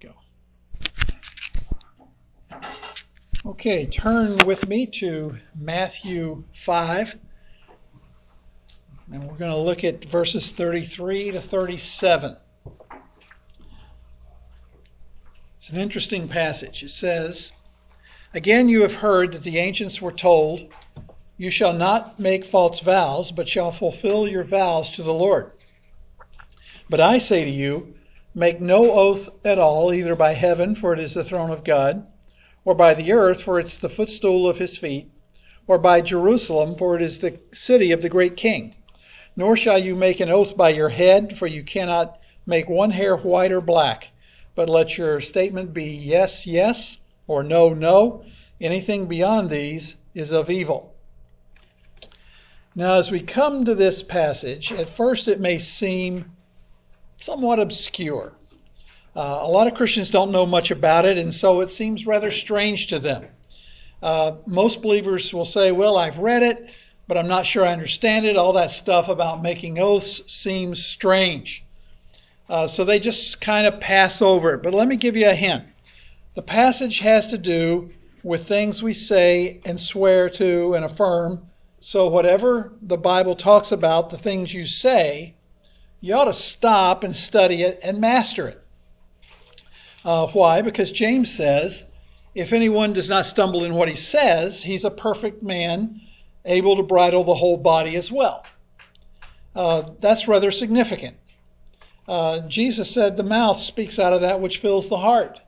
go. Okay, turn with me to Matthew 5. And we're going to look at verses 33 to 37. It's an interesting passage. It says, Again, you have heard that the ancients were told, You shall not make false vows, but shall fulfill your vows to the Lord. But I say to you, Make no oath at all, either by heaven, for it is the throne of God, or by the earth, for it's the footstool of his feet, or by Jerusalem, for it is the city of the great king. Nor shall you make an oath by your head, for you cannot make one hair white or black, but let your statement be yes, yes, or no, no. Anything beyond these is of evil. Now, as we come to this passage, at first it may seem somewhat obscure. Uh, a lot of Christians don't know much about it, and so it seems rather strange to them. Uh, most believers will say, Well, I've read it, but I'm not sure I understand it. All that stuff about making oaths seems strange. Uh, so they just kind of pass over it. But let me give you a hint. The passage has to do with things we say and swear to and affirm. So, whatever the Bible talks about, the things you say, you ought to stop and study it and master it. Uh, why? Because James says, if anyone does not stumble in what he says, he's a perfect man, able to bridle the whole body as well. Uh, that's rather significant. Uh, Jesus said the mouth speaks out of that which fills the heart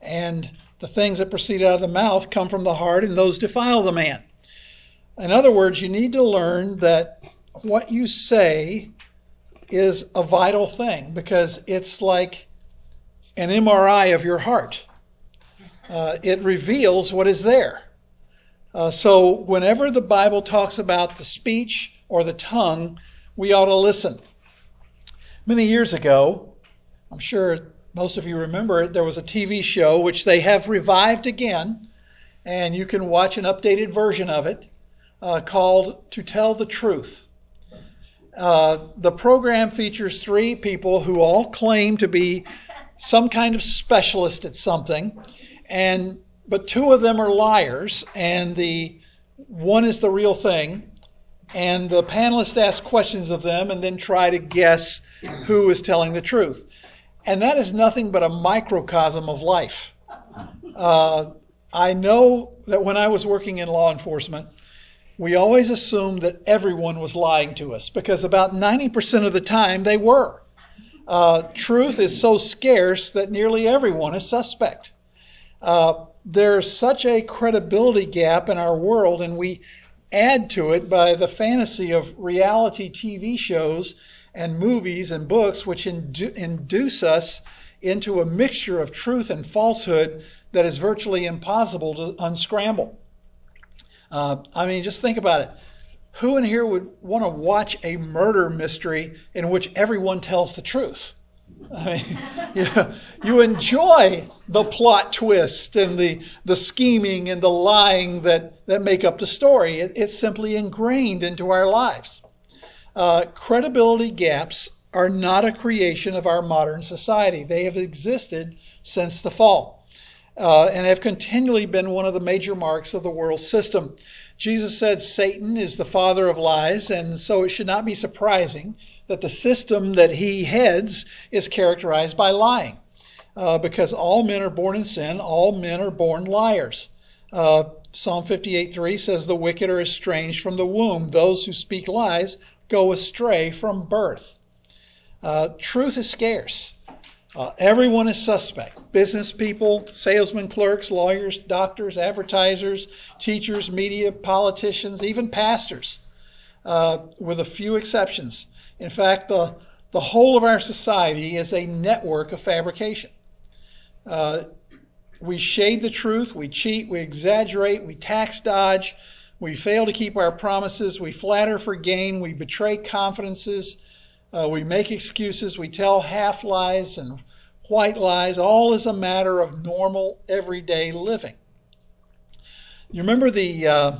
and the things that proceed out of the mouth come from the heart, and those defile the man. In other words, you need to learn that what you say is a vital thing because it's like an MRI of your heart. Uh, it reveals what is there. Uh, so, whenever the Bible talks about the speech or the tongue, we ought to listen. Many years ago, I'm sure most of you remember it, there was a TV show which they have revived again, and you can watch an updated version of it uh, called To Tell the Truth. Uh, the program features three people who all claim to be some kind of specialist at something, and but two of them are liars, and the one is the real thing. And the panelists ask questions of them and then try to guess who is telling the truth. And that is nothing but a microcosm of life. Uh, I know that when I was working in law enforcement, we always assumed that everyone was lying to us because about 90% of the time they were. Uh, truth is so scarce that nearly everyone is suspect. Uh, there's such a credibility gap in our world, and we add to it by the fantasy of reality TV shows and movies and books which indu- induce us into a mixture of truth and falsehood that is virtually impossible to unscramble. Uh, I mean, just think about it. Who in here would want to watch a murder mystery in which everyone tells the truth? I mean, you, know, you enjoy the plot twist and the, the scheming and the lying that, that make up the story. It, it's simply ingrained into our lives. Uh, credibility gaps are not a creation of our modern society. They have existed since the fall uh, and have continually been one of the major marks of the world system. Jesus said Satan is the father of lies, and so it should not be surprising that the system that he heads is characterized by lying. Uh, because all men are born in sin, all men are born liars. Uh, Psalm 58:3 says, The wicked are estranged from the womb. Those who speak lies go astray from birth. Uh, truth is scarce. Uh, everyone is suspect. Business people, salesmen, clerks, lawyers, doctors, advertisers, teachers, media, politicians, even pastors, uh, with a few exceptions. In fact, the, the whole of our society is a network of fabrication. Uh, we shade the truth, we cheat, we exaggerate, we tax dodge, we fail to keep our promises. We flatter for gain. We betray confidences. Uh, we make excuses. We tell half lies and white lies. All is a matter of normal, everyday living. You remember the uh,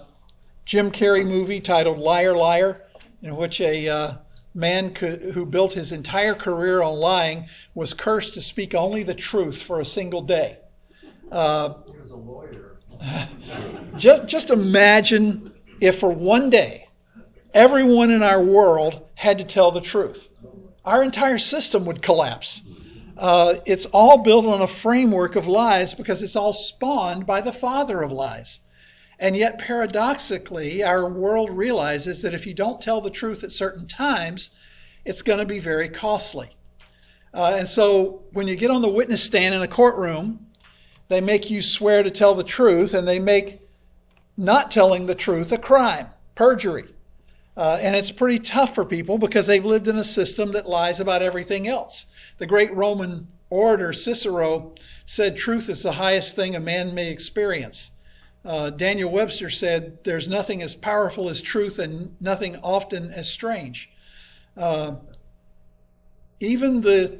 Jim Carrey movie titled Liar Liar, in which a uh, man could, who built his entire career on lying was cursed to speak only the truth for a single day. Uh, he was a lawyer. just, just imagine if for one day everyone in our world had to tell the truth. Our entire system would collapse. Uh, it's all built on a framework of lies because it's all spawned by the father of lies. And yet, paradoxically, our world realizes that if you don't tell the truth at certain times, it's going to be very costly. Uh, and so, when you get on the witness stand in a courtroom, they make you swear to tell the truth, and they make not telling the truth a crime, perjury. Uh, and it's pretty tough for people because they've lived in a system that lies about everything else. The great Roman orator Cicero said, Truth is the highest thing a man may experience. Uh, Daniel Webster said, There's nothing as powerful as truth and nothing often as strange. Uh, even the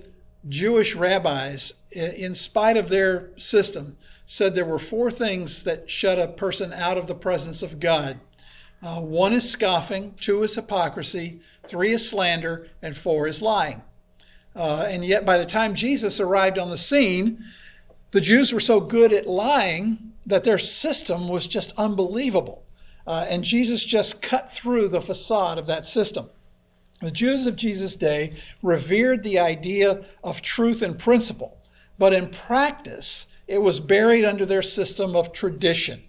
Jewish rabbis, in spite of their system, said there were four things that shut a person out of the presence of God. Uh, one is scoffing, two is hypocrisy, three is slander, and four is lying. Uh, and yet, by the time Jesus arrived on the scene, the Jews were so good at lying that their system was just unbelievable. Uh, and Jesus just cut through the facade of that system. The Jews of Jesus' day revered the idea of truth and principle, but in practice, it was buried under their system of tradition,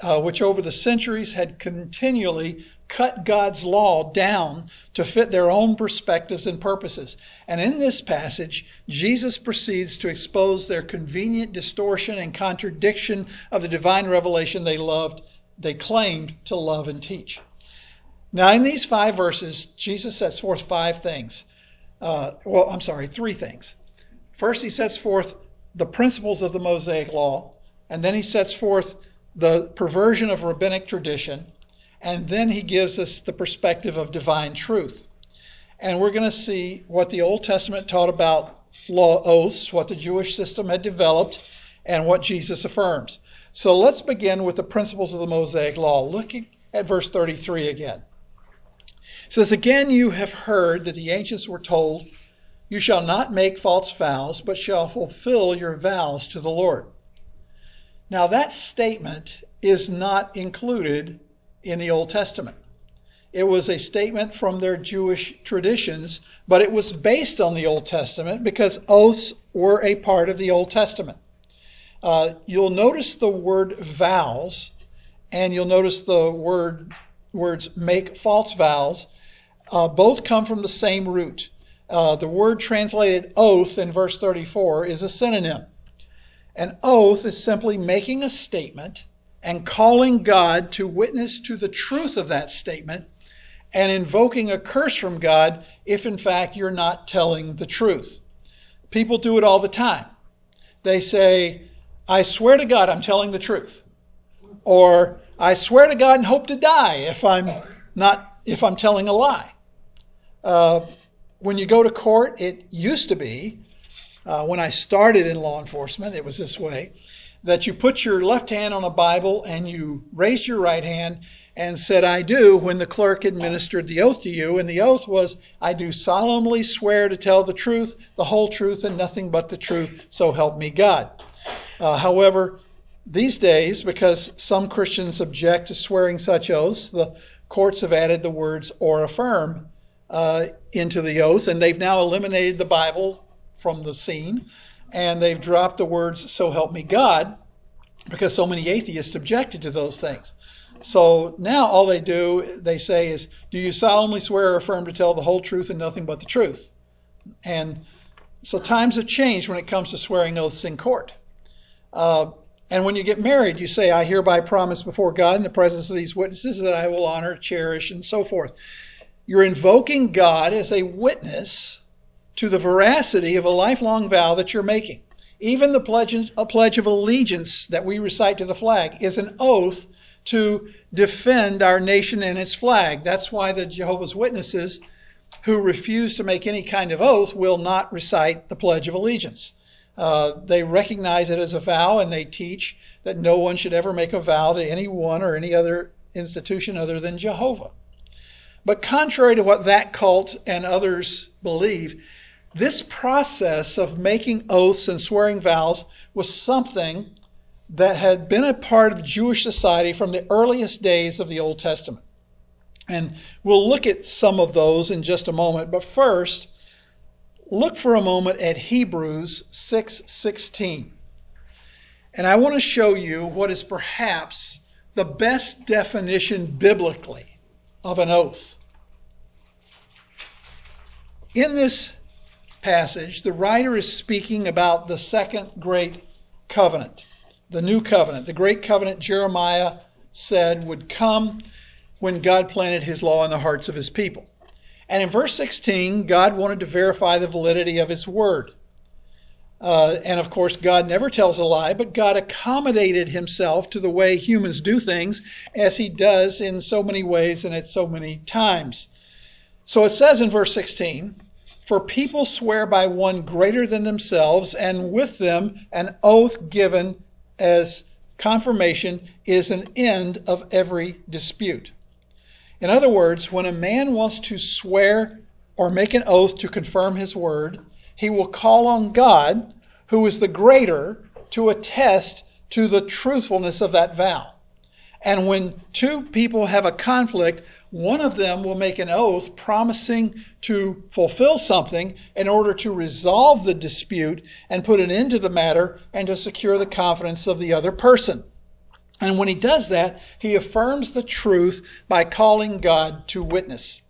uh, which over the centuries had continually cut God's law down to fit their own perspectives and purposes. And in this passage, Jesus proceeds to expose their convenient distortion and contradiction of the divine revelation they loved, they claimed to love and teach. Now, in these five verses, Jesus sets forth five things. Uh, well, I'm sorry, three things. First, he sets forth the principles of the Mosaic law, and then he sets forth the perversion of rabbinic tradition, and then he gives us the perspective of divine truth. And we're going to see what the Old Testament taught about law oaths, what the Jewish system had developed, and what Jesus affirms. So let's begin with the principles of the Mosaic law. Looking at verse 33 again. It says, Again you have heard that the ancients were told, You shall not make false vows, but shall fulfill your vows to the Lord. Now that statement is not included in the Old Testament. It was a statement from their Jewish traditions, but it was based on the Old Testament because oaths were a part of the Old Testament. Uh, you'll notice the word vows, and you'll notice the word words make false vows. Uh, both come from the same root. Uh, the word translated oath in verse 34 is a synonym. An oath is simply making a statement and calling God to witness to the truth of that statement and invoking a curse from God if, in fact, you're not telling the truth. People do it all the time. They say, I swear to God I'm telling the truth. Or, I swear to God and hope to die if I'm not, if I'm telling a lie. Uh, when you go to court, it used to be, uh, when I started in law enforcement, it was this way that you put your left hand on a Bible and you raised your right hand and said, I do, when the clerk administered the oath to you. And the oath was, I do solemnly swear to tell the truth, the whole truth, and nothing but the truth, so help me God. Uh, however, these days, because some Christians object to swearing such oaths, the courts have added the words or affirm uh, into the oath, and they've now eliminated the Bible from the scene and they've dropped the words, so help me God, because so many atheists objected to those things. So now all they do, they say is, do you solemnly swear or affirm to tell the whole truth and nothing but the truth? And so times have changed when it comes to swearing oaths in court. Uh, and when you get married, you say, I hereby promise before God in the presence of these witnesses that I will honor, cherish, and so forth. You're invoking God as a witness to the veracity of a lifelong vow that you're making. Even the pledge, a pledge of allegiance that we recite to the flag is an oath to defend our nation and its flag. That's why the Jehovah's Witnesses who refuse to make any kind of oath will not recite the Pledge of Allegiance. Uh, they recognize it as a vow and they teach that no one should ever make a vow to anyone or any other institution other than Jehovah. But contrary to what that cult and others believe, this process of making oaths and swearing vows was something that had been a part of Jewish society from the earliest days of the Old Testament. And we'll look at some of those in just a moment, but first, look for a moment at Hebrews 6:16. and I want to show you what is perhaps the best definition biblically of an oath. In this passage, the writer is speaking about the second great covenant, the new covenant, the great covenant Jeremiah said would come when God planted his law in the hearts of his people. And in verse 16, God wanted to verify the validity of his word. Uh, and of course, God never tells a lie, but God accommodated himself to the way humans do things, as he does in so many ways and at so many times. So it says in verse 16, For people swear by one greater than themselves, and with them an oath given as confirmation is an end of every dispute. In other words, when a man wants to swear or make an oath to confirm his word, he will call on God, who is the greater, to attest to the truthfulness of that vow. And when two people have a conflict, one of them will make an oath promising to fulfill something in order to resolve the dispute and put an end to the matter and to secure the confidence of the other person. And when he does that, he affirms the truth by calling God to witness.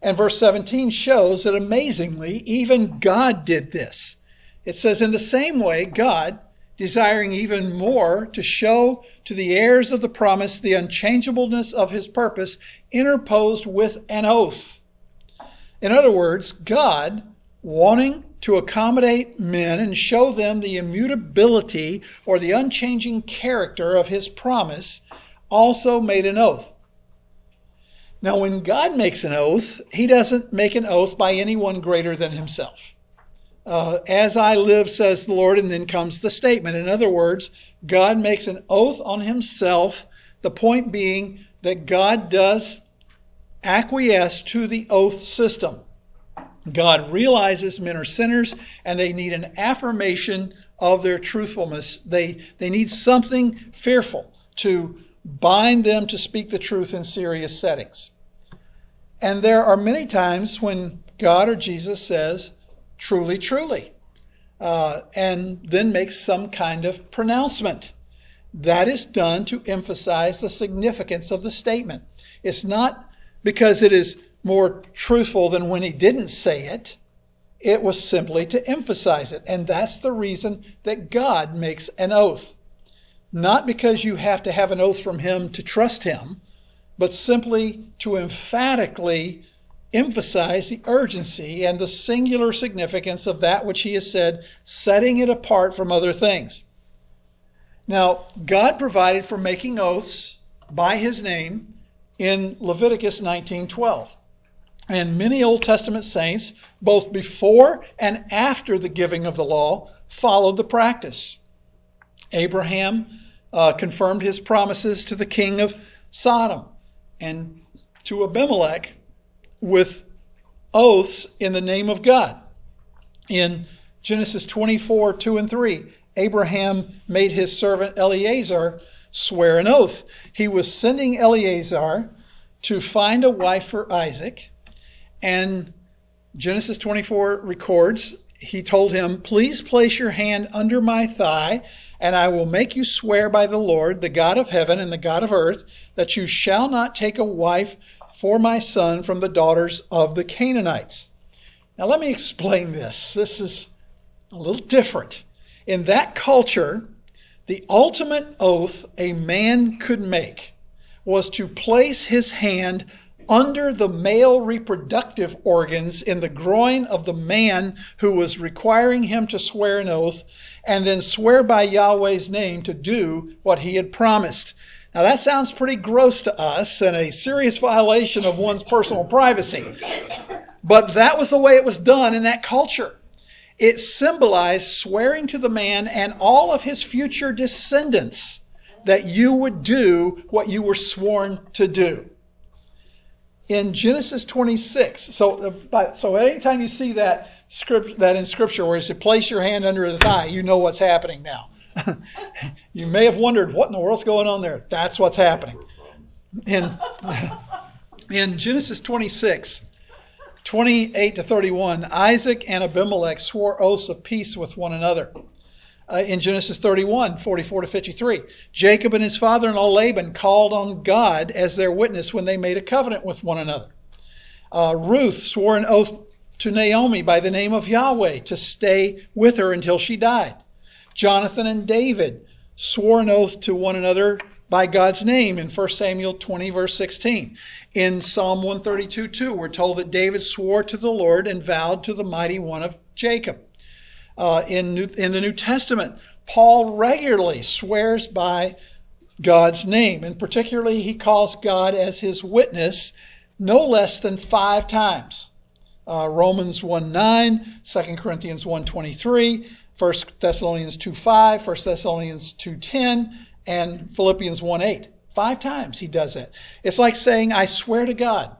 And verse 17 shows that amazingly, even God did this. It says, In the same way, God, desiring even more to show to the heirs of the promise the unchangeableness of his purpose, interposed with an oath. In other words, God, wanting to accommodate men and show them the immutability or the unchanging character of his promise, also made an oath. Now, when God makes an oath, he doesn't make an oath by anyone greater than himself. Uh, as I live, says the Lord, and then comes the statement. In other words, God makes an oath on himself, the point being that God does acquiesce to the oath system. God realizes men are sinners and they need an affirmation of their truthfulness. They, they need something fearful to bind them to speak the truth in serious settings. And there are many times when God or Jesus says, truly, truly, uh, and then makes some kind of pronouncement. That is done to emphasize the significance of the statement. It's not because it is more truthful than when he didn't say it. It was simply to emphasize it. And that's the reason that God makes an oath. Not because you have to have an oath from him to trust him, but simply to emphatically emphasize the urgency and the singular significance of that which he has said, setting it apart from other things. Now, God provided for making oaths by his name in Leviticus 19:12. And many Old Testament saints, both before and after the giving of the law, followed the practice. Abraham uh, confirmed his promises to the king of Sodom and to Abimelech with oaths in the name of God. In Genesis 24, 2 and 3, Abraham made his servant Eleazar swear an oath. He was sending Eleazar to find a wife for Isaac and Genesis 24 records, he told him, Please place your hand under my thigh, and I will make you swear by the Lord, the God of heaven and the God of earth, that you shall not take a wife for my son from the daughters of the Canaanites. Now, let me explain this. This is a little different. In that culture, the ultimate oath a man could make was to place his hand under the male reproductive organs in the groin of the man who was requiring him to swear an oath and then swear by Yahweh's name to do what he had promised. Now that sounds pretty gross to us and a serious violation of one's personal privacy. But that was the way it was done in that culture. It symbolized swearing to the man and all of his future descendants that you would do what you were sworn to do. in Genesis 26. So, so anytime you see that script, that in Scripture where it says, "Place your hand under his eye," you know what's happening now. you may have wondered what in the world's going on there. That's what's happening. In in Genesis 26, 28 to 31, Isaac and Abimelech swore oaths of peace with one another. Uh, in Genesis 31, 44 to 53, Jacob and his father in law Laban called on God as their witness when they made a covenant with one another. Uh, Ruth swore an oath to Naomi by the name of Yahweh to stay with her until she died. Jonathan and David swore an oath to one another by God's name in 1 Samuel 20, verse 16. In Psalm 132, 2, we're told that David swore to the Lord and vowed to the mighty one of Jacob. Uh, in, New, in the New Testament, Paul regularly swears by God's name, and particularly he calls God as his witness no less than five times. Uh, Romans 1 9, 2 Corinthians 1 23, 1 Thessalonians 2 5, 1 Thessalonians 2 10, and Philippians 1 8. Five times he does that. It's like saying, I swear to God.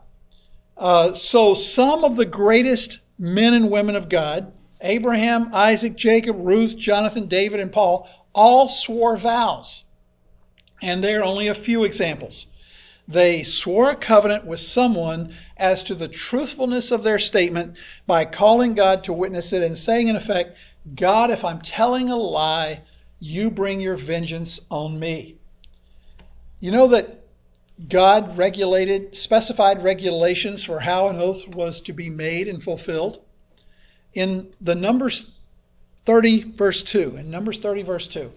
Uh, so some of the greatest men and women of God, Abraham, Isaac, Jacob, Ruth, Jonathan, David, and Paul, all swore vows. And there are only a few examples. They swore a covenant with someone as to the truthfulness of their statement by calling God to witness it and saying, in effect, God, if I'm telling a lie, you bring your vengeance on me. You know that God regulated, specified regulations for how an oath was to be made and fulfilled. In the Numbers 30, verse 2, in Numbers 30, verse 2,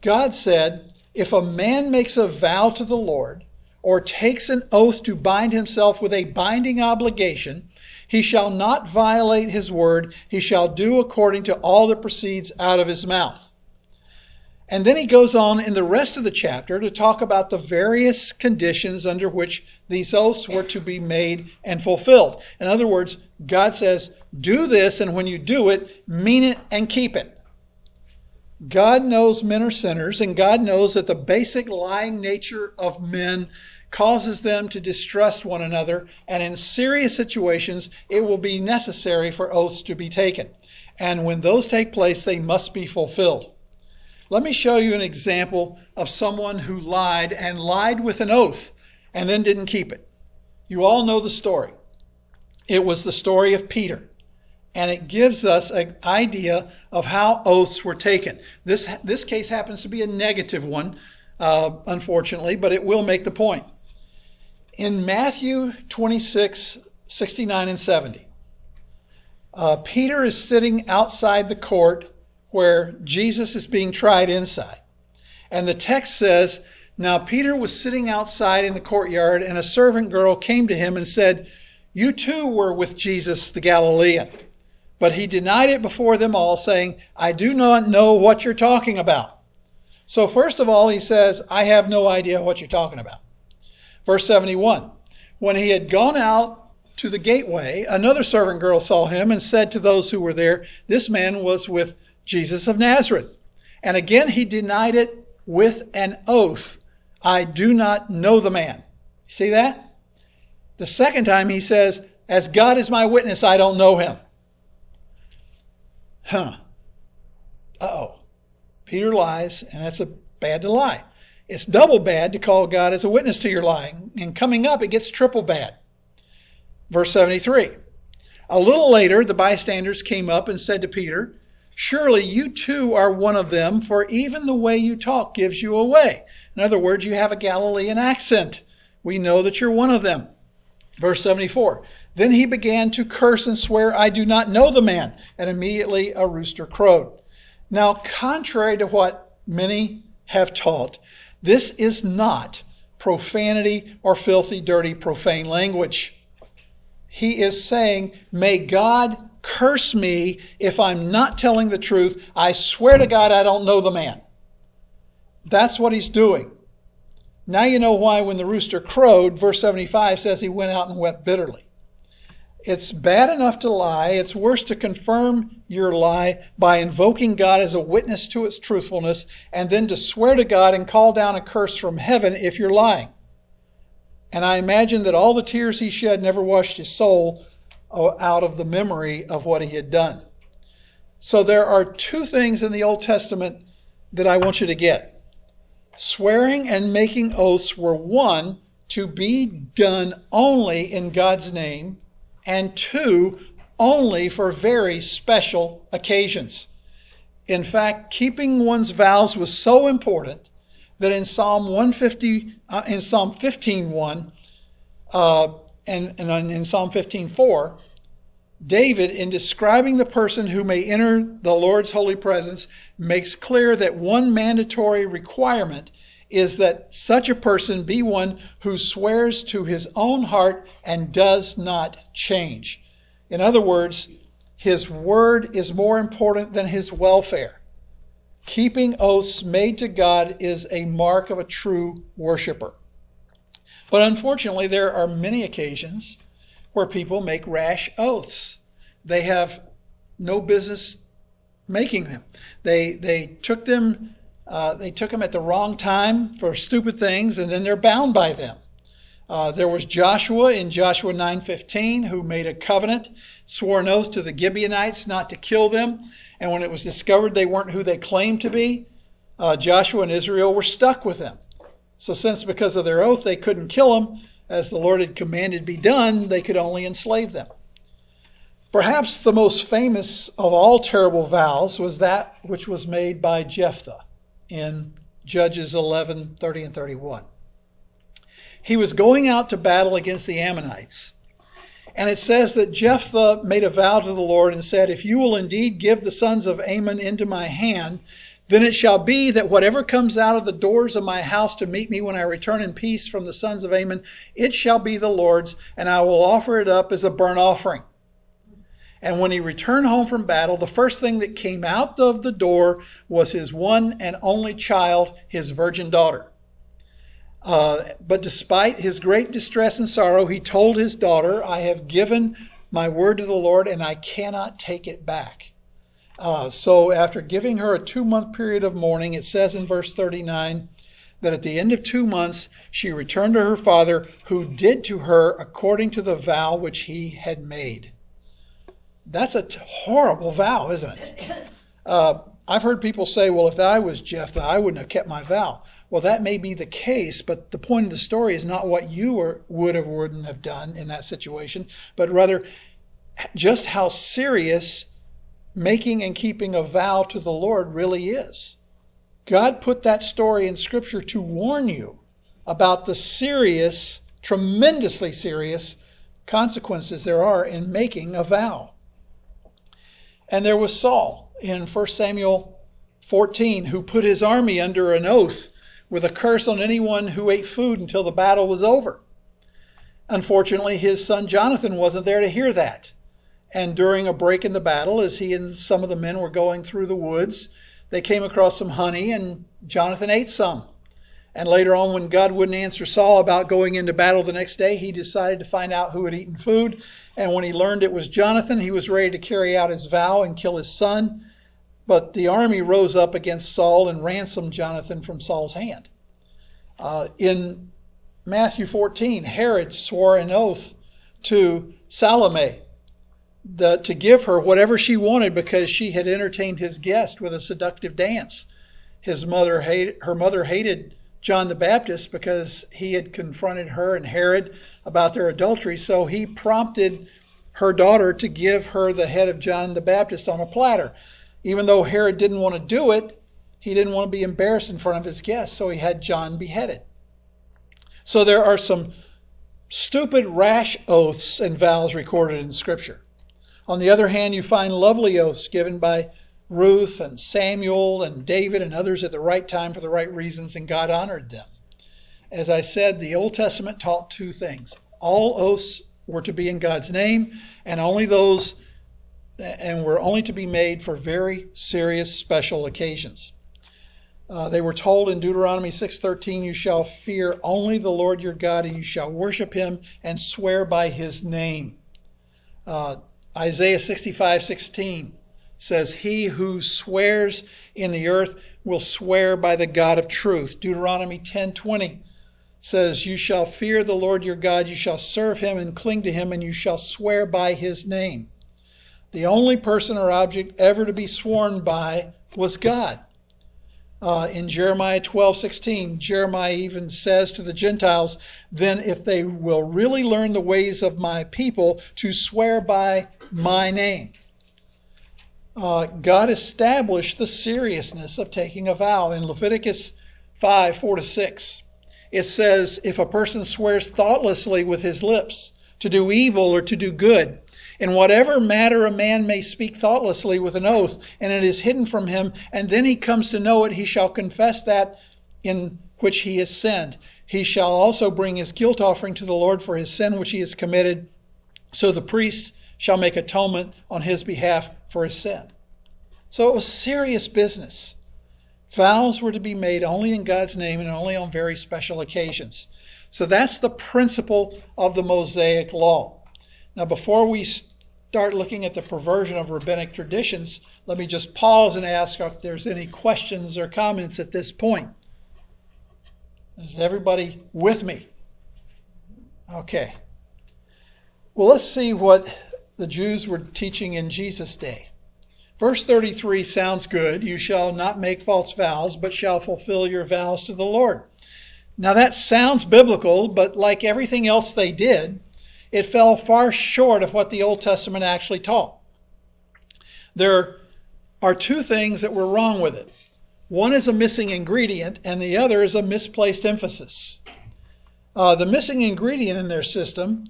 God said, If a man makes a vow to the Lord, or takes an oath to bind himself with a binding obligation, he shall not violate his word. He shall do according to all that proceeds out of his mouth. And then he goes on in the rest of the chapter to talk about the various conditions under which these oaths were to be made and fulfilled. In other words, God says, do this, and when you do it, mean it and keep it. God knows men are sinners, and God knows that the basic lying nature of men causes them to distrust one another, and in serious situations, it will be necessary for oaths to be taken. And when those take place, they must be fulfilled. Let me show you an example of someone who lied and lied with an oath and then didn't keep it. You all know the story. It was the story of Peter. And it gives us an idea of how oaths were taken. This, this case happens to be a negative one, uh, unfortunately, but it will make the point. In Matthew 26, 69 and 70, uh, Peter is sitting outside the court where Jesus is being tried inside. And the text says, Now Peter was sitting outside in the courtyard, and a servant girl came to him and said, You too were with Jesus the Galilean. But he denied it before them all, saying, I do not know what you're talking about. So, first of all, he says, I have no idea what you're talking about. Verse 71 When he had gone out to the gateway, another servant girl saw him and said to those who were there, This man was with Jesus of Nazareth. And again, he denied it with an oath I do not know the man. See that? The second time he says, As God is my witness, I don't know him. Huh. Uh oh. Peter lies, and that's a bad to lie. It's double bad to call God as a witness to your lying. And coming up, it gets triple bad. Verse 73. A little later, the bystanders came up and said to Peter, Surely you too are one of them, for even the way you talk gives you away. In other words, you have a Galilean accent. We know that you're one of them. Verse 74. Then he began to curse and swear, I do not know the man. And immediately a rooster crowed. Now, contrary to what many have taught, this is not profanity or filthy, dirty, profane language. He is saying, May God curse me if I'm not telling the truth. I swear to God, I don't know the man. That's what he's doing. Now you know why when the rooster crowed, verse 75 says he went out and wept bitterly. It's bad enough to lie. It's worse to confirm your lie by invoking God as a witness to its truthfulness and then to swear to God and call down a curse from heaven if you're lying. And I imagine that all the tears he shed never washed his soul uh, out of the memory of what he had done. So there are two things in the Old Testament that I want you to get. Swearing and making oaths were one, to be done only in God's name, and two, only for very special occasions. In fact, keeping one's vows was so important that in Psalm 150, uh, in Psalm 15:1, uh, and, and in Psalm 15:4, David, in describing the person who may enter the Lord's holy presence, makes clear that one mandatory requirement is that such a person be one who swears to his own heart and does not change. In other words, his word is more important than his welfare. Keeping oaths made to God is a mark of a true worshiper. But unfortunately, there are many occasions where people make rash oaths. They have no business making them. They they took them uh, they took them at the wrong time for stupid things, and then they're bound by them. Uh, there was Joshua in Joshua 9:15 who made a covenant, swore an oath to the Gibeonites not to kill them, and when it was discovered they weren't who they claimed to be, uh, Joshua and Israel were stuck with them. So since because of their oath they couldn't kill them, as the Lord had commanded be done, they could only enslave them. Perhaps the most famous of all terrible vows was that which was made by Jephthah in Judges 11 30 and 31. He was going out to battle against the Ammonites. And it says that Jephthah made a vow to the Lord and said, If you will indeed give the sons of Ammon into my hand, then it shall be that whatever comes out of the doors of my house to meet me when I return in peace from the sons of Ammon, it shall be the Lord's, and I will offer it up as a burnt offering. And when he returned home from battle, the first thing that came out of the door was his one and only child, his virgin daughter. Uh, but despite his great distress and sorrow, he told his daughter, I have given my word to the Lord and I cannot take it back. Uh, so after giving her a two month period of mourning, it says in verse 39 that at the end of two months she returned to her father, who did to her according to the vow which he had made. That's a horrible vow, isn't it? Uh, I've heard people say, well, if I was Jephthah, I wouldn't have kept my vow. Well, that may be the case, but the point of the story is not what you were, would or wouldn't have done in that situation, but rather just how serious making and keeping a vow to the Lord really is. God put that story in Scripture to warn you about the serious, tremendously serious consequences there are in making a vow. And there was Saul in 1 Samuel 14 who put his army under an oath with a curse on anyone who ate food until the battle was over. Unfortunately, his son Jonathan wasn't there to hear that. And during a break in the battle, as he and some of the men were going through the woods, they came across some honey, and Jonathan ate some. And later on, when God wouldn't answer Saul about going into battle the next day, he decided to find out who had eaten food. And when he learned it was Jonathan, he was ready to carry out his vow and kill his son. But the army rose up against Saul and ransomed Jonathan from Saul's hand. Uh, in Matthew 14, Herod swore an oath to Salome the, to give her whatever she wanted because she had entertained his guest with a seductive dance. His mother hated, her mother hated John the Baptist because he had confronted her and Herod about their adultery. So he prompted her daughter to give her the head of John the Baptist on a platter. Even though Herod didn't want to do it, he didn't want to be embarrassed in front of his guests, so he had John beheaded. So there are some stupid, rash oaths and vows recorded in Scripture. On the other hand, you find lovely oaths given by Ruth and Samuel and David and others at the right time for the right reasons, and God honored them. As I said, the Old Testament taught two things. All oaths were to be in God's name, and only those and were only to be made for very serious special occasions. Uh, they were told in Deuteronomy 6:13, "You shall fear only the Lord your God, and you shall worship Him and swear by His name." Uh, Isaiah 65:16, says, He who swears in the earth will swear by the God of truth. Deuteronomy 10:20 says, You shall fear the Lord your God, you shall serve him and cling to him, and you shall swear by his name. The only person or object ever to be sworn by was God. Uh, in Jeremiah 12, 16, Jeremiah even says to the Gentiles, Then if they will really learn the ways of my people to swear by my name. Uh, God established the seriousness of taking a vow in Leviticus 5, 4 to 6. It says, If a person swears thoughtlessly with his lips to do evil or to do good, in whatever matter a man may speak thoughtlessly with an oath, and it is hidden from him, and then he comes to know it, he shall confess that in which he has sinned. He shall also bring his guilt offering to the Lord for his sin which he has committed. So the priest shall make atonement on his behalf for his sin. So it was serious business. Vows were to be made only in God's name and only on very special occasions. So that's the principle of the Mosaic law. Now, before we start looking at the perversion of rabbinic traditions, let me just pause and ask if there's any questions or comments at this point. Is everybody with me? Okay. Well, let's see what the Jews were teaching in Jesus' day. Verse 33 sounds good. You shall not make false vows, but shall fulfill your vows to the Lord. Now that sounds biblical, but like everything else they did, it fell far short of what the Old Testament actually taught. There are two things that were wrong with it. One is a missing ingredient, and the other is a misplaced emphasis. Uh, the missing ingredient in their system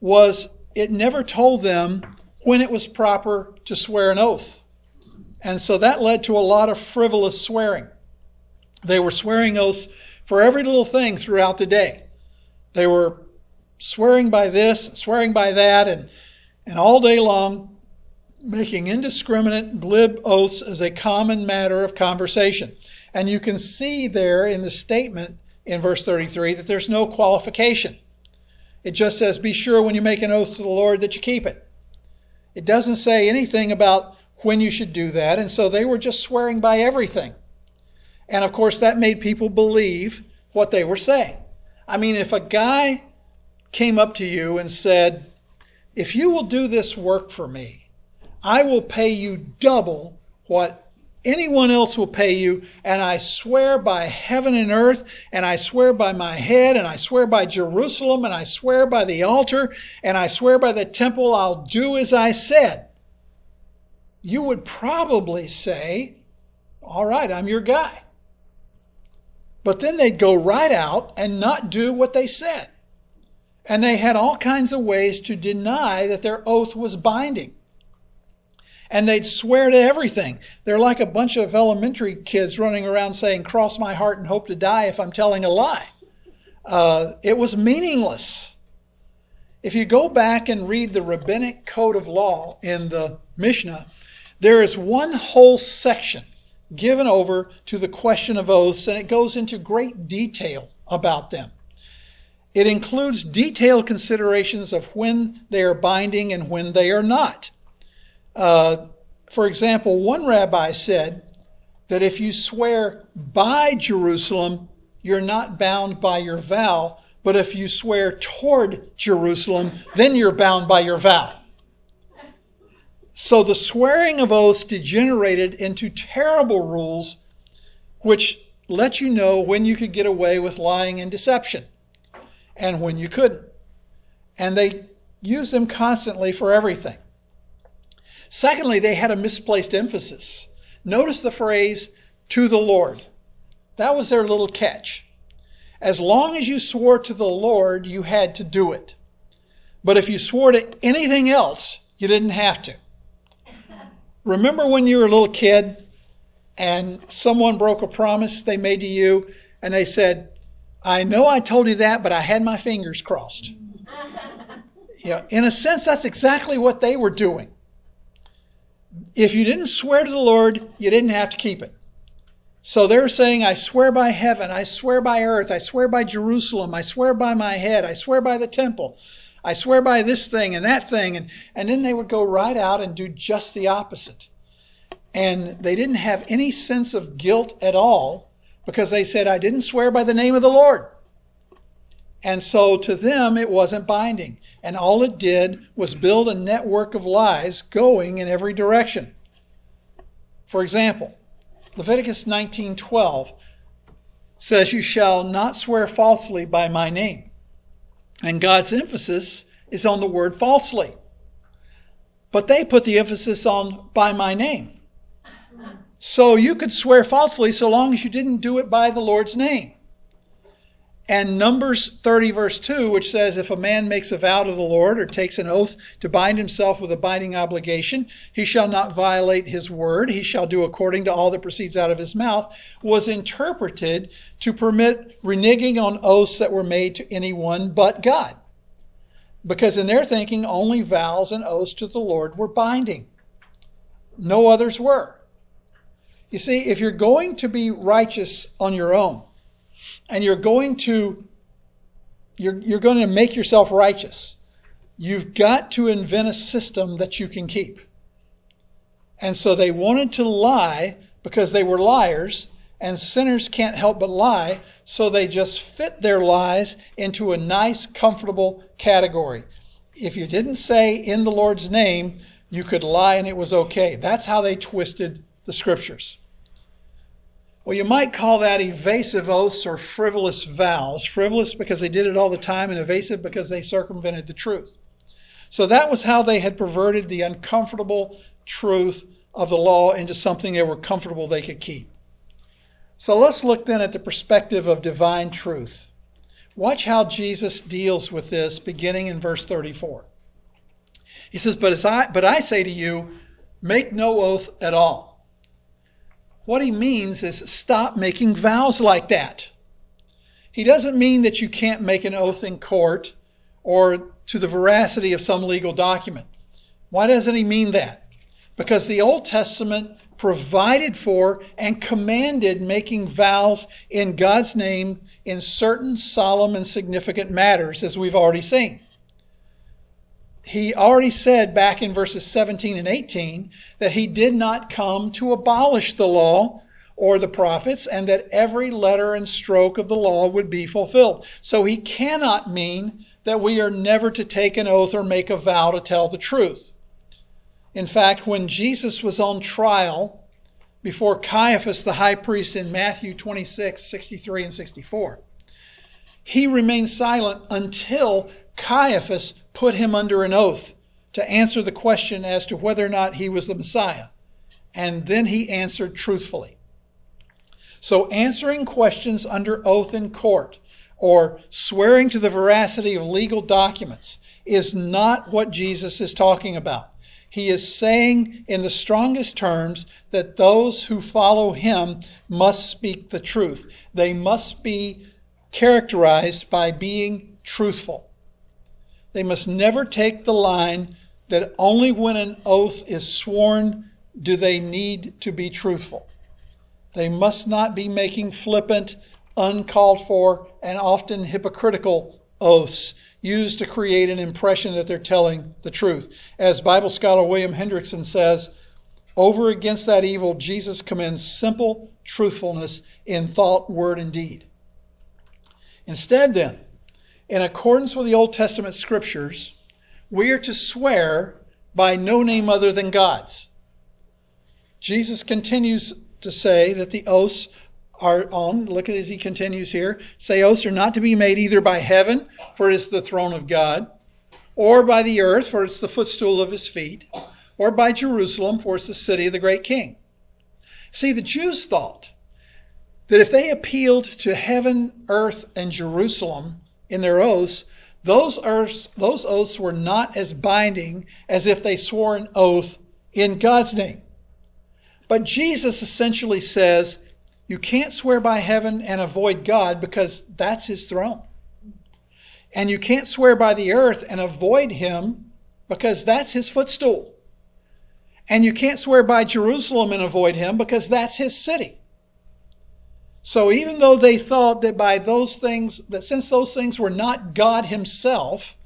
was it never told them when it was proper to swear an oath. And so that led to a lot of frivolous swearing. They were swearing oaths for every little thing throughout the day. They were swearing by this, swearing by that, and, and all day long making indiscriminate, glib oaths as a common matter of conversation. And you can see there in the statement in verse 33 that there's no qualification. It just says, Be sure when you make an oath to the Lord that you keep it. It doesn't say anything about when you should do that, and so they were just swearing by everything. And of course, that made people believe what they were saying. I mean, if a guy came up to you and said, If you will do this work for me, I will pay you double what anyone else will pay you. And I swear by heaven and earth, and I swear by my head, and I swear by Jerusalem, and I swear by the altar, and I swear by the temple, I'll do as I said. You would probably say, All right, I'm your guy. But then they'd go right out and not do what they said. And they had all kinds of ways to deny that their oath was binding. And they'd swear to everything. They're like a bunch of elementary kids running around saying, Cross my heart and hope to die if I'm telling a lie. Uh, it was meaningless. If you go back and read the rabbinic code of law in the Mishnah, there is one whole section given over to the question of oaths, and it goes into great detail about them. It includes detailed considerations of when they are binding and when they are not. Uh, for example, one rabbi said that if you swear by Jerusalem, you're not bound by your vow, but if you swear toward Jerusalem, then you're bound by your vow. So the swearing of oaths degenerated into terrible rules which let you know when you could get away with lying and deception and when you couldn't. And they used them constantly for everything. Secondly, they had a misplaced emphasis. Notice the phrase, to the Lord. That was their little catch. As long as you swore to the Lord, you had to do it. But if you swore to anything else, you didn't have to. Remember when you were a little kid and someone broke a promise they made to you and they said, I know I told you that, but I had my fingers crossed. yeah, in a sense, that's exactly what they were doing. If you didn't swear to the Lord, you didn't have to keep it. So they're saying, I swear by heaven, I swear by earth, I swear by Jerusalem, I swear by my head, I swear by the temple, I swear by this thing and that thing. And, and then they would go right out and do just the opposite. And they didn't have any sense of guilt at all because they said, I didn't swear by the name of the Lord. And so to them, it wasn't binding. And all it did was build a network of lies going in every direction. For example, Leviticus 19:12 says, You shall not swear falsely by my name. And God's emphasis is on the word falsely. But they put the emphasis on by my name. So you could swear falsely so long as you didn't do it by the Lord's name. And Numbers 30, verse 2, which says, If a man makes a vow to the Lord or takes an oath to bind himself with a binding obligation, he shall not violate his word. He shall do according to all that proceeds out of his mouth, was interpreted to permit reneging on oaths that were made to anyone but God. Because in their thinking, only vows and oaths to the Lord were binding. No others were. You see, if you're going to be righteous on your own, and you're going to you're, you're going to make yourself righteous. You've got to invent a system that you can keep. And so they wanted to lie because they were liars and sinners can't help but lie so they just fit their lies into a nice comfortable category. If you didn't say in the lord's name you could lie and it was okay. That's how they twisted the scriptures well, you might call that evasive oaths or frivolous vows. Frivolous because they did it all the time, and evasive because they circumvented the truth. So that was how they had perverted the uncomfortable truth of the law into something they were comfortable they could keep. So let's look then at the perspective of divine truth. Watch how Jesus deals with this beginning in verse 34. He says, But, I, but I say to you, make no oath at all what he means is stop making vows like that. He doesn't mean that you can't make an oath in court or to the veracity of some legal document. Why doesn't he mean that? Because the Old Testament provided for and commanded making vows in God's name in certain solemn and significant matters, as we've already seen he already said back in verses 17 and 18 that he did not come to abolish the law or the prophets and that every letter and stroke of the law would be fulfilled. So he cannot mean that we are never to take an oath or make a vow to tell the truth. In fact, when Jesus was on trial before Caiaphas the high priest in Matthew 26, 63 and 64, he remained silent until Caiaphas put him under an oath to answer the question as to whether or not he was the Messiah. And then he answered truthfully. So, answering questions under oath in court or swearing to the veracity of legal documents is not what Jesus is talking about. He is saying in the strongest terms that those who follow him must speak the truth. They must be characterized by being truthful. They must never take the line that only when an oath is sworn do they need to be truthful. They must not be making flippant, uncalled for, and often hypocritical oaths used to create an impression that they're telling the truth. As Bible scholar William Hendriksen says, over against that evil, Jesus commends simple truthfulness in thought, word, and deed. Instead, then, in accordance with the Old Testament scriptures, we are to swear by no name other than God's. Jesus continues to say that the oaths are on, look at as he continues here, say oaths are not to be made either by heaven, for it is the throne of God, or by the earth, for it's the footstool of his feet, or by Jerusalem, for it's the city of the great king. See, the Jews thought that if they appealed to heaven, earth, and Jerusalem, in their oaths, those oaths, those oaths were not as binding as if they swore an oath in God's name. But Jesus essentially says you can't swear by heaven and avoid God because that's his throne. And you can't swear by the earth and avoid him because that's his footstool. And you can't swear by Jerusalem and avoid him because that's his city. So even though they thought that by those things, that since those things were not God himself,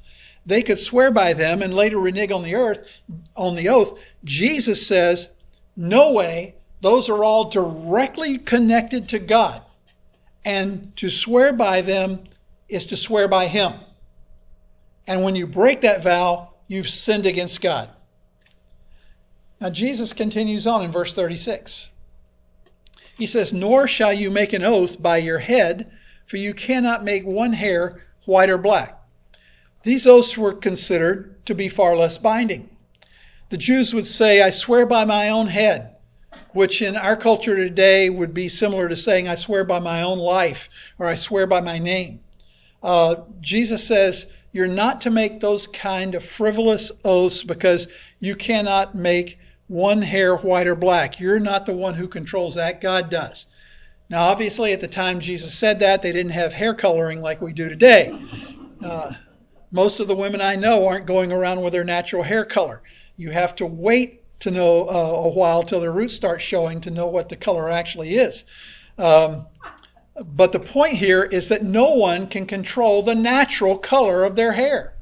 they could swear by them and later renege on the earth, on the oath, Jesus says, no way, those are all directly connected to God. And to swear by them is to swear by Him. And when you break that vow, you've sinned against God. Now, Jesus continues on in verse 36. He says, Nor shall you make an oath by your head, for you cannot make one hair white or black. These oaths were considered to be far less binding. The Jews would say, I swear by my own head, which in our culture today would be similar to saying, I swear by my own life, or I swear by my name. Uh, Jesus says, You're not to make those kind of frivolous oaths because you cannot make one hair white or black. You're not the one who controls that, God does. Now, obviously, at the time Jesus said that, they didn't have hair coloring like we do today. Uh, most of the women I know aren't going around with their natural hair color. You have to wait to know uh, a while till their roots start showing to know what the color actually is. Um, but the point here is that no one can control the natural color of their hair.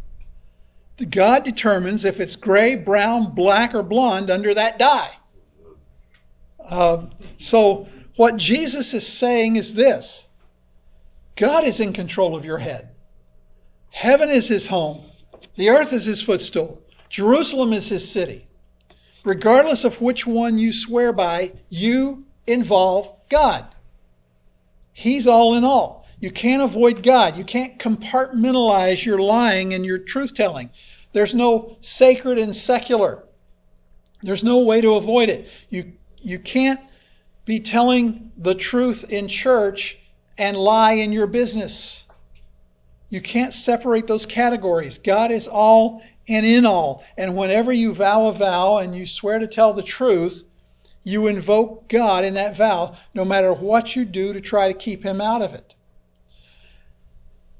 God determines if it's gray, brown, black, or blonde under that dye. Uh, so, what Jesus is saying is this God is in control of your head. Heaven is his home, the earth is his footstool, Jerusalem is his city. Regardless of which one you swear by, you involve God. He's all in all. You can't avoid God. You can't compartmentalize your lying and your truth telling. There's no sacred and secular. There's no way to avoid it. You, you can't be telling the truth in church and lie in your business. You can't separate those categories. God is all and in all. And whenever you vow a vow and you swear to tell the truth, you invoke God in that vow, no matter what you do to try to keep him out of it.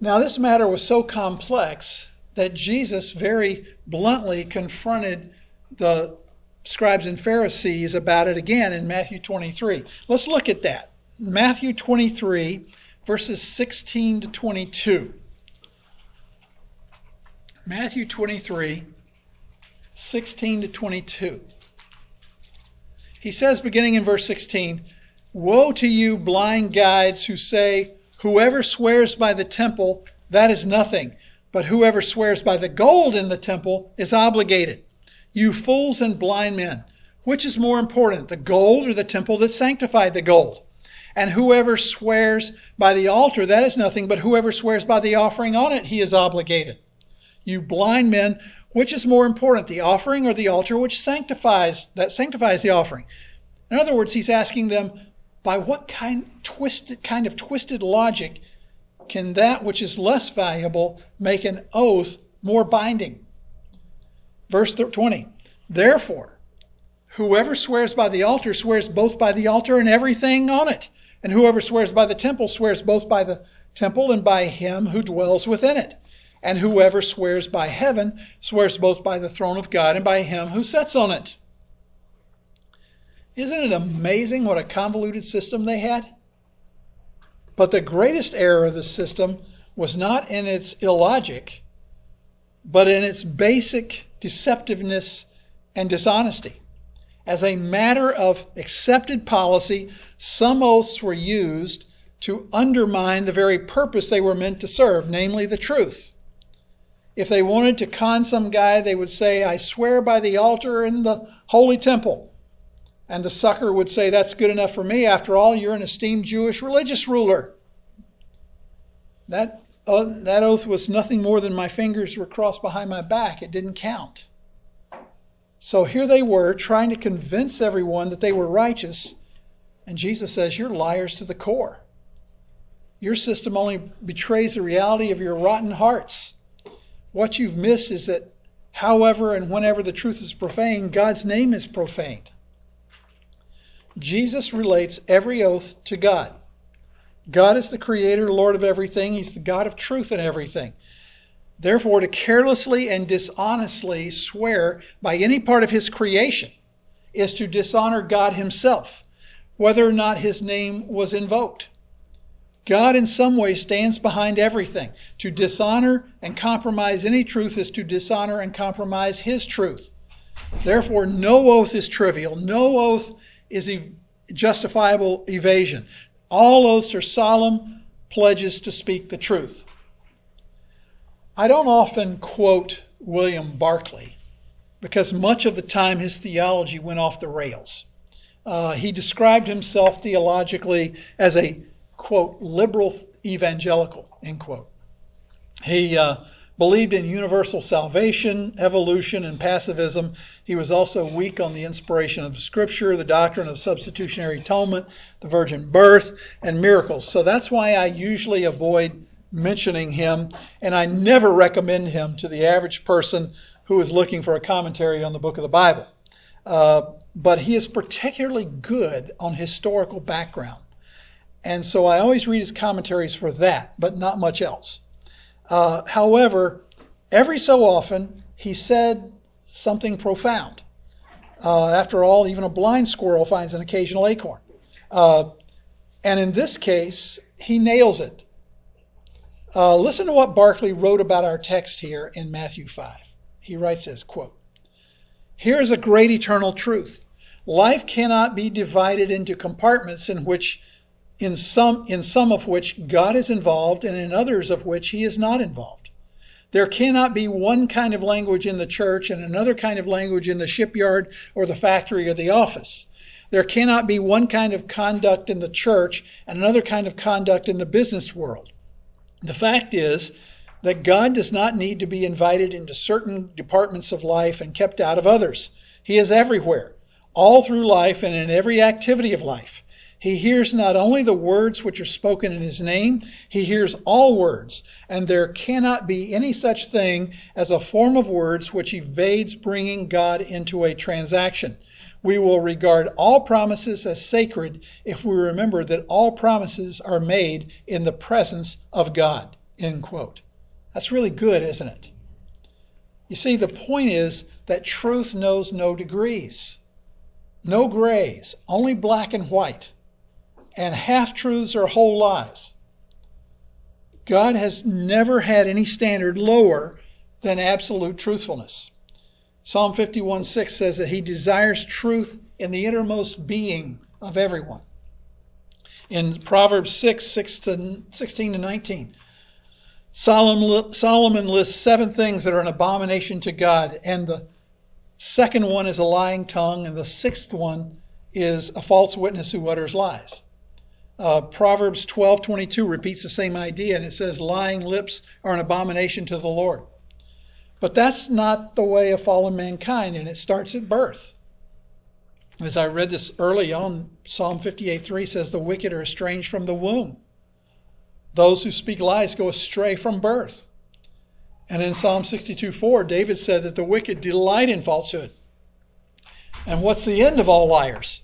Now, this matter was so complex that Jesus very bluntly confronted the scribes and Pharisees about it again in Matthew 23. Let's look at that. Matthew 23, verses 16 to 22. Matthew 23, 16 to 22. He says, beginning in verse 16, Woe to you, blind guides, who say, Whoever swears by the temple, that is nothing, but whoever swears by the gold in the temple is obligated. You fools and blind men, which is more important, the gold or the temple that sanctified the gold? And whoever swears by the altar, that is nothing, but whoever swears by the offering on it, he is obligated. You blind men, which is more important, the offering or the altar which sanctifies that sanctifies the offering? In other words, he's asking them, by what kind twisted kind of twisted logic can that which is less valuable make an oath more binding? Verse 20. Therefore, whoever swears by the altar swears both by the altar and everything on it. And whoever swears by the temple swears both by the temple and by him who dwells within it. And whoever swears by heaven swears both by the throne of God and by him who sits on it. Isn't it amazing what a convoluted system they had? But the greatest error of the system was not in its illogic, but in its basic deceptiveness, and dishonesty. As a matter of accepted policy, some oaths were used to undermine the very purpose they were meant to serve, namely the truth. If they wanted to con some guy, they would say, I swear by the altar in the holy temple. And the sucker would say, That's good enough for me. After all, you're an esteemed Jewish religious ruler. That uh, that oath was nothing more than my fingers were crossed behind my back. It didn't count. So here they were trying to convince everyone that they were righteous. And Jesus says, You're liars to the core. Your system only betrays the reality of your rotten hearts. What you've missed is that, however and whenever the truth is profaned, God's name is profaned. Jesus relates every oath to God. God is the creator, Lord of everything. He's the God of truth in everything. Therefore, to carelessly and dishonestly swear by any part of his creation is to dishonor God himself, whether or not his name was invoked. God, in some way, stands behind everything. To dishonor and compromise any truth is to dishonor and compromise his truth. Therefore, no oath is trivial. No oath is justifiable evasion. All oaths are solemn pledges to speak the truth. I don't often quote William Barclay because much of the time his theology went off the rails. Uh, he described himself theologically as a, quote, liberal evangelical, end quote. He uh, believed in universal salvation, evolution, and pacifism. He was also weak on the inspiration of Scripture, the doctrine of substitutionary atonement, the virgin birth, and miracles. So that's why I usually avoid mentioning him, and I never recommend him to the average person who is looking for a commentary on the book of the Bible. Uh, but he is particularly good on historical background. And so I always read his commentaries for that, but not much else. Uh, however, every so often he said something profound. Uh, after all, even a blind squirrel finds an occasional acorn. Uh, and in this case, he nails it. Uh, listen to what Barclay wrote about our text here in Matthew 5. He writes this quote, Here is a great eternal truth. Life cannot be divided into compartments in which in some in some of which God is involved and in others of which he is not involved. There cannot be one kind of language in the church and another kind of language in the shipyard or the factory or the office. There cannot be one kind of conduct in the church and another kind of conduct in the business world. The fact is that God does not need to be invited into certain departments of life and kept out of others. He is everywhere, all through life and in every activity of life. He hears not only the words which are spoken in his name, he hears all words, and there cannot be any such thing as a form of words which evades bringing God into a transaction. We will regard all promises as sacred if we remember that all promises are made in the presence of God. End quote. That's really good, isn't it? You see, the point is that truth knows no degrees, no grays, only black and white, and half truths are whole lies. God has never had any standard lower than absolute truthfulness. Psalm 51 6 says that he desires truth in the innermost being of everyone. In Proverbs 6, 6 to 16 to 19, Solomon lists seven things that are an abomination to God, and the second one is a lying tongue, and the sixth one is a false witness who utters lies. Uh, Proverbs 12:22 repeats the same idea, and it says, "Lying lips are an abomination to the Lord." But that's not the way of fallen mankind, and it starts at birth. As I read this early on, Psalm 58:3 says, The wicked are estranged from the womb. Those who speak lies go astray from birth. And in Psalm 62:4, David said that the wicked delight in falsehood. And what's the end of all liars?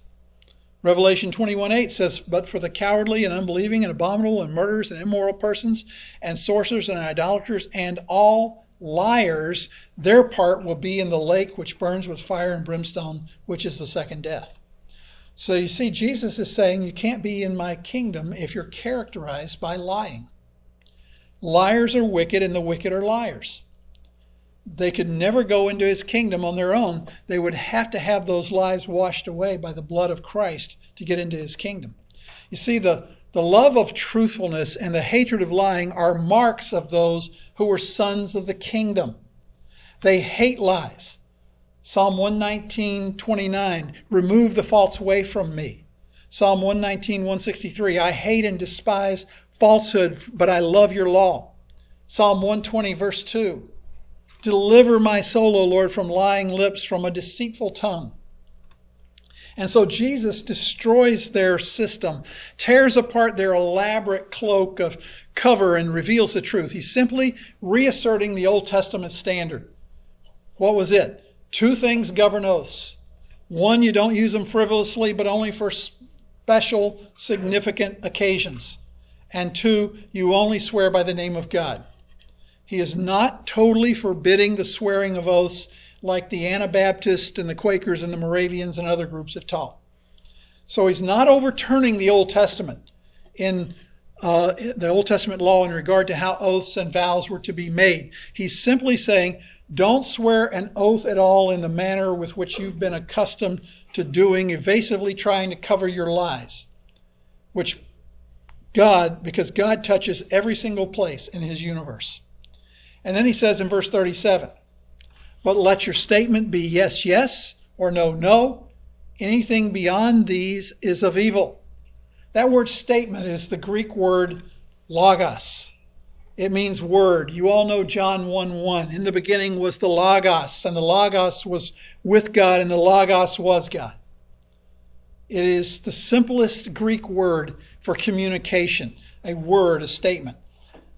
Revelation 21:8 says, But for the cowardly and unbelieving and abominable and murderers and immoral persons and sorcerers and idolaters and all liars, their part will be in the lake which burns with fire and brimstone, which is the second death. So you see, Jesus is saying you can't be in my kingdom if you're characterized by lying. Liars are wicked, and the wicked are liars. They could never go into his kingdom on their own. They would have to have those lies washed away by the blood of Christ to get into his kingdom. You see, the the love of truthfulness and the hatred of lying are marks of those who are sons of the kingdom. They hate lies. Psalm 119, 29, remove the false way from me. Psalm 119, 163, I hate and despise falsehood, but I love your law. Psalm 120, verse 2, deliver my soul, O Lord, from lying lips, from a deceitful tongue. And so Jesus destroys their system, tears apart their elaborate cloak of cover, and reveals the truth. He's simply reasserting the Old Testament standard. What was it? Two things govern oaths. One, you don't use them frivolously, but only for special, significant occasions. And two, you only swear by the name of God. He is not totally forbidding the swearing of oaths like the Anabaptists and the Quakers and the Moravians and other groups have taught. So he's not overturning the Old Testament in uh, the Old Testament law in regard to how oaths and vows were to be made. He's simply saying, don't swear an oath at all in the manner with which you've been accustomed to doing, evasively trying to cover your lies. Which God, because God touches every single place in his universe. And then he says in verse 37 But let your statement be yes, yes, or no, no. Anything beyond these is of evil. That word statement is the Greek word logos. It means word. You all know John 1 1. In the beginning was the Logos, and the Logos was with God, and the Logos was God. It is the simplest Greek word for communication a word, a statement.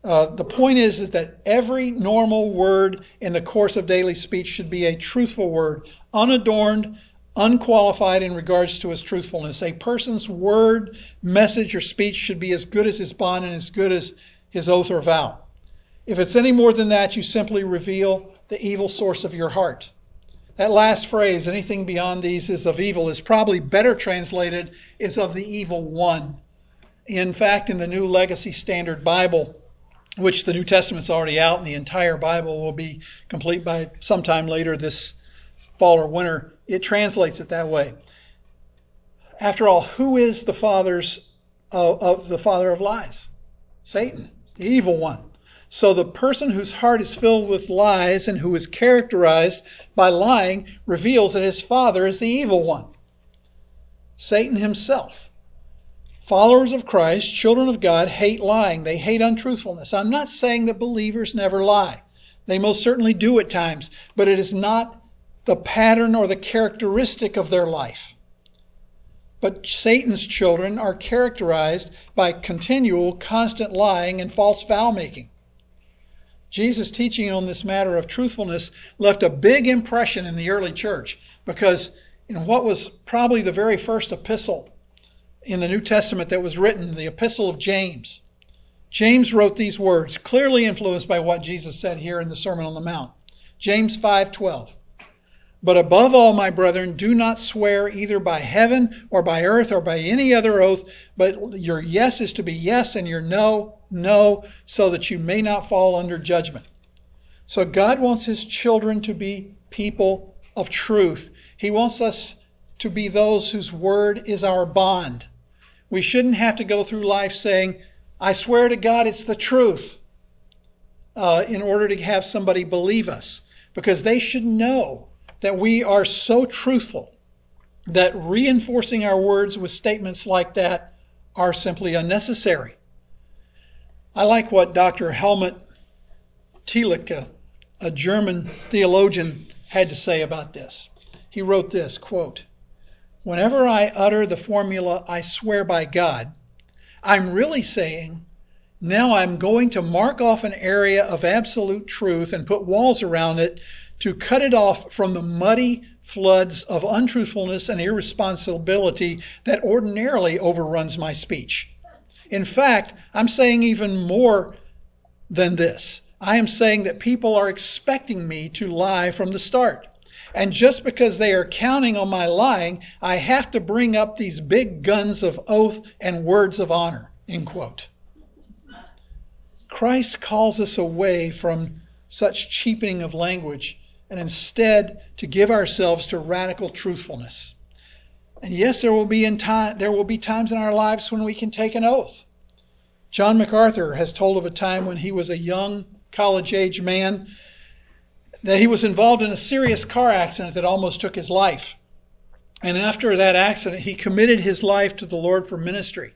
Uh, the point is, that every normal word in the course of daily speech should be a truthful word, unadorned, unqualified in regards to its truthfulness. A person's word, message, or speech should be as good as his bond and as good as his oath or vow. If it's any more than that, you simply reveal the evil source of your heart. That last phrase, anything beyond these is of evil, is probably better translated is of the evil one. In fact, in the New Legacy Standard Bible, which the New Testament's already out and the entire Bible will be complete by sometime later this fall or winter, it translates it that way. After all, who is the father's uh, of the father of lies? Satan, the evil one. So the person whose heart is filled with lies and who is characterized by lying reveals that his father is the evil one. Satan himself. Followers of Christ, children of God, hate lying. They hate untruthfulness. I'm not saying that believers never lie. They most certainly do at times, but it is not the pattern or the characteristic of their life. But Satan's children are characterized by continual, constant lying and false vow making. Jesus' teaching on this matter of truthfulness left a big impression in the early church because in what was probably the very first epistle in the New Testament that was written, the Epistle of James. James wrote these words, clearly influenced by what Jesus said here in the Sermon on the Mount. James 5:12. But above all, my brethren, do not swear either by heaven or by earth or by any other oath, but your yes is to be yes and your no, no, so that you may not fall under judgment. So God wants his children to be people of truth. He wants us to be those whose word is our bond. We shouldn't have to go through life saying, I swear to God it's the truth, uh, in order to have somebody believe us. Because they should know that we are so truthful that reinforcing our words with statements like that are simply unnecessary. I like what Dr. Helmut Thielicke, a, a German theologian, had to say about this. He wrote this quote, Whenever I utter the formula, I swear by God, I'm really saying, now I'm going to mark off an area of absolute truth and put walls around it to cut it off from the muddy floods of untruthfulness and irresponsibility that ordinarily overruns my speech. In fact, I'm saying even more than this. I am saying that people are expecting me to lie from the start. And just because they are counting on my lying, I have to bring up these big guns of oath and words of honor. End quote. Christ calls us away from such cheapening of language and instead to give ourselves to radical truthfulness. And yes, there will be in time there will be times in our lives when we can take an oath. John MacArthur has told of a time when he was a young college age man that he was involved in a serious car accident that almost took his life. And after that accident, he committed his life to the Lord for ministry.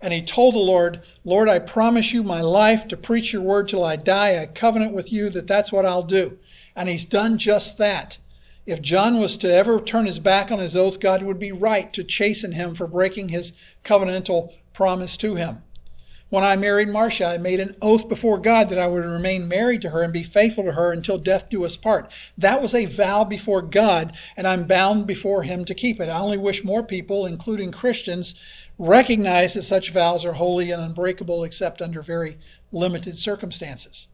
And he told the Lord, Lord, I promise you my life to preach your word till I die. I covenant with you that that's what I'll do. And he's done just that. If John was to ever turn his back on his oath, God would be right to chasten him for breaking his covenantal promise to him. When I married Marcia, I made an oath before God that I would remain married to her and be faithful to her until death do us part. That was a vow before God, and I'm bound before Him to keep it. I only wish more people, including Christians, recognize that such vows are holy and unbreakable except under very limited circumstances.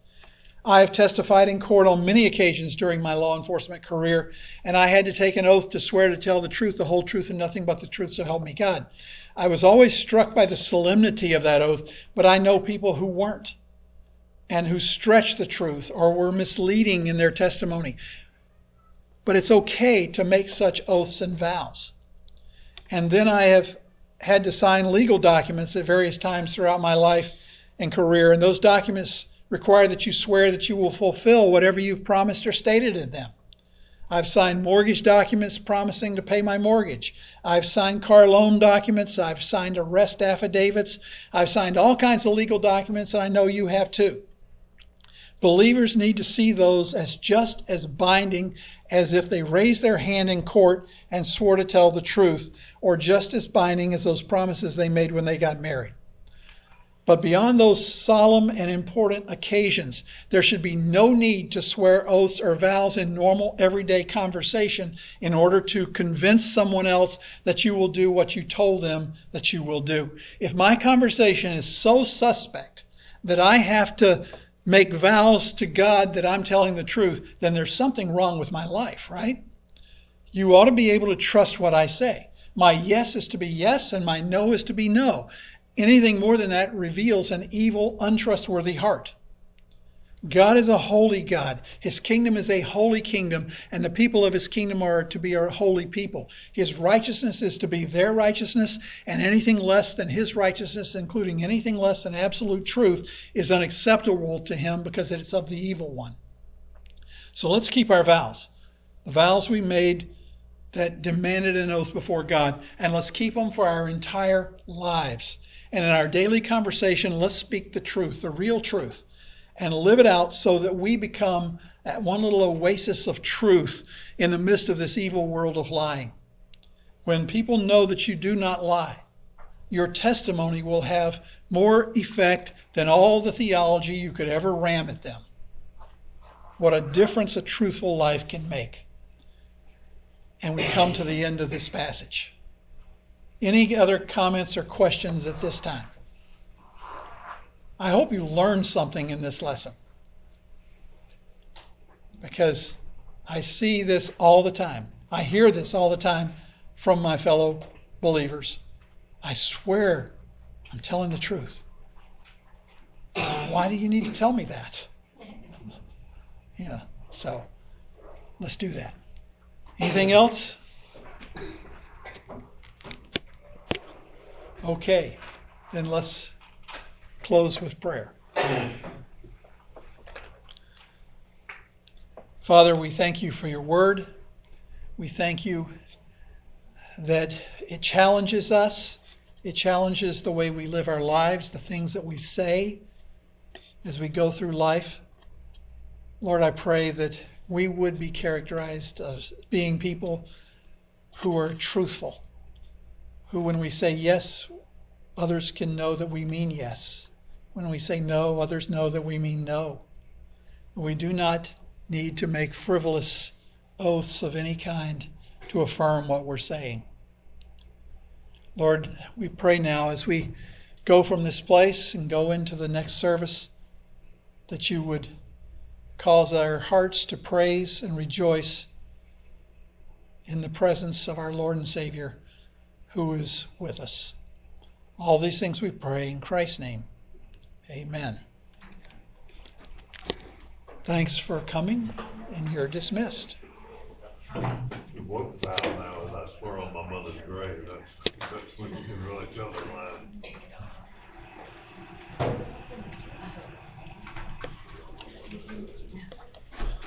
I have testified in court on many occasions during my law enforcement career, and I had to take an oath to swear to tell the truth, the whole truth, and nothing but the truth, so help me God. I was always struck by the solemnity of that oath, but I know people who weren't and who stretched the truth or were misleading in their testimony. But it's okay to make such oaths and vows. And then I have had to sign legal documents at various times throughout my life and career, and those documents require that you swear that you will fulfill whatever you've promised or stated in them. I've signed mortgage documents promising to pay my mortgage. I've signed car loan documents. I've signed arrest affidavits. I've signed all kinds of legal documents, and I know you have too. Believers need to see those as just as binding as if they raised their hand in court and swore to tell the truth, or just as binding as those promises they made when they got married. But beyond those solemn and important occasions, there should be no need to swear oaths or vows in normal, everyday conversation in order to convince someone else that you will do what you told them that you will do. If my conversation is so suspect that I have to make vows to God that I'm telling the truth, then there's something wrong with my life, right? You ought to be able to trust what I say. My yes is to be yes, and my no is to be no. Anything more than that reveals an evil, untrustworthy heart. God is a holy God. His kingdom is a holy kingdom, and the people of his kingdom are to be a holy people. His righteousness is to be their righteousness, and anything less than his righteousness, including anything less than absolute truth, is unacceptable to him because it's of the evil one. So let's keep our vows. The vows we made that demanded an oath before God, and let's keep them for our entire lives. And in our daily conversation, let's speak the truth, the real truth, and live it out so that we become that one little oasis of truth in the midst of this evil world of lying. When people know that you do not lie, your testimony will have more effect than all the theology you could ever ram at them. What a difference a truthful life can make. And we come to the end of this passage. Any other comments or questions at this time? I hope you learned something in this lesson. Because I see this all the time. I hear this all the time from my fellow believers. I swear I'm telling the truth. Why do you need to tell me that? Yeah, so let's do that. Anything else? Okay, then let's close with prayer. Father, we thank you for your word. We thank you that it challenges us, it challenges the way we live our lives, the things that we say as we go through life. Lord, I pray that we would be characterized as being people who are truthful who, when we say yes, others can know that we mean yes. When we say no, others know that we mean no. We do not need to make frivolous oaths of any kind to affirm what we're saying. Lord, we pray now as we go from this place and go into the next service that you would cause our hearts to praise and rejoice in the presence of our Lord and Savior who is with us. All these things we pray in Christ's name. Amen. Thanks for coming, and you're dismissed. The now I on my mother's grave. That's, that's when you can really tell they're lying.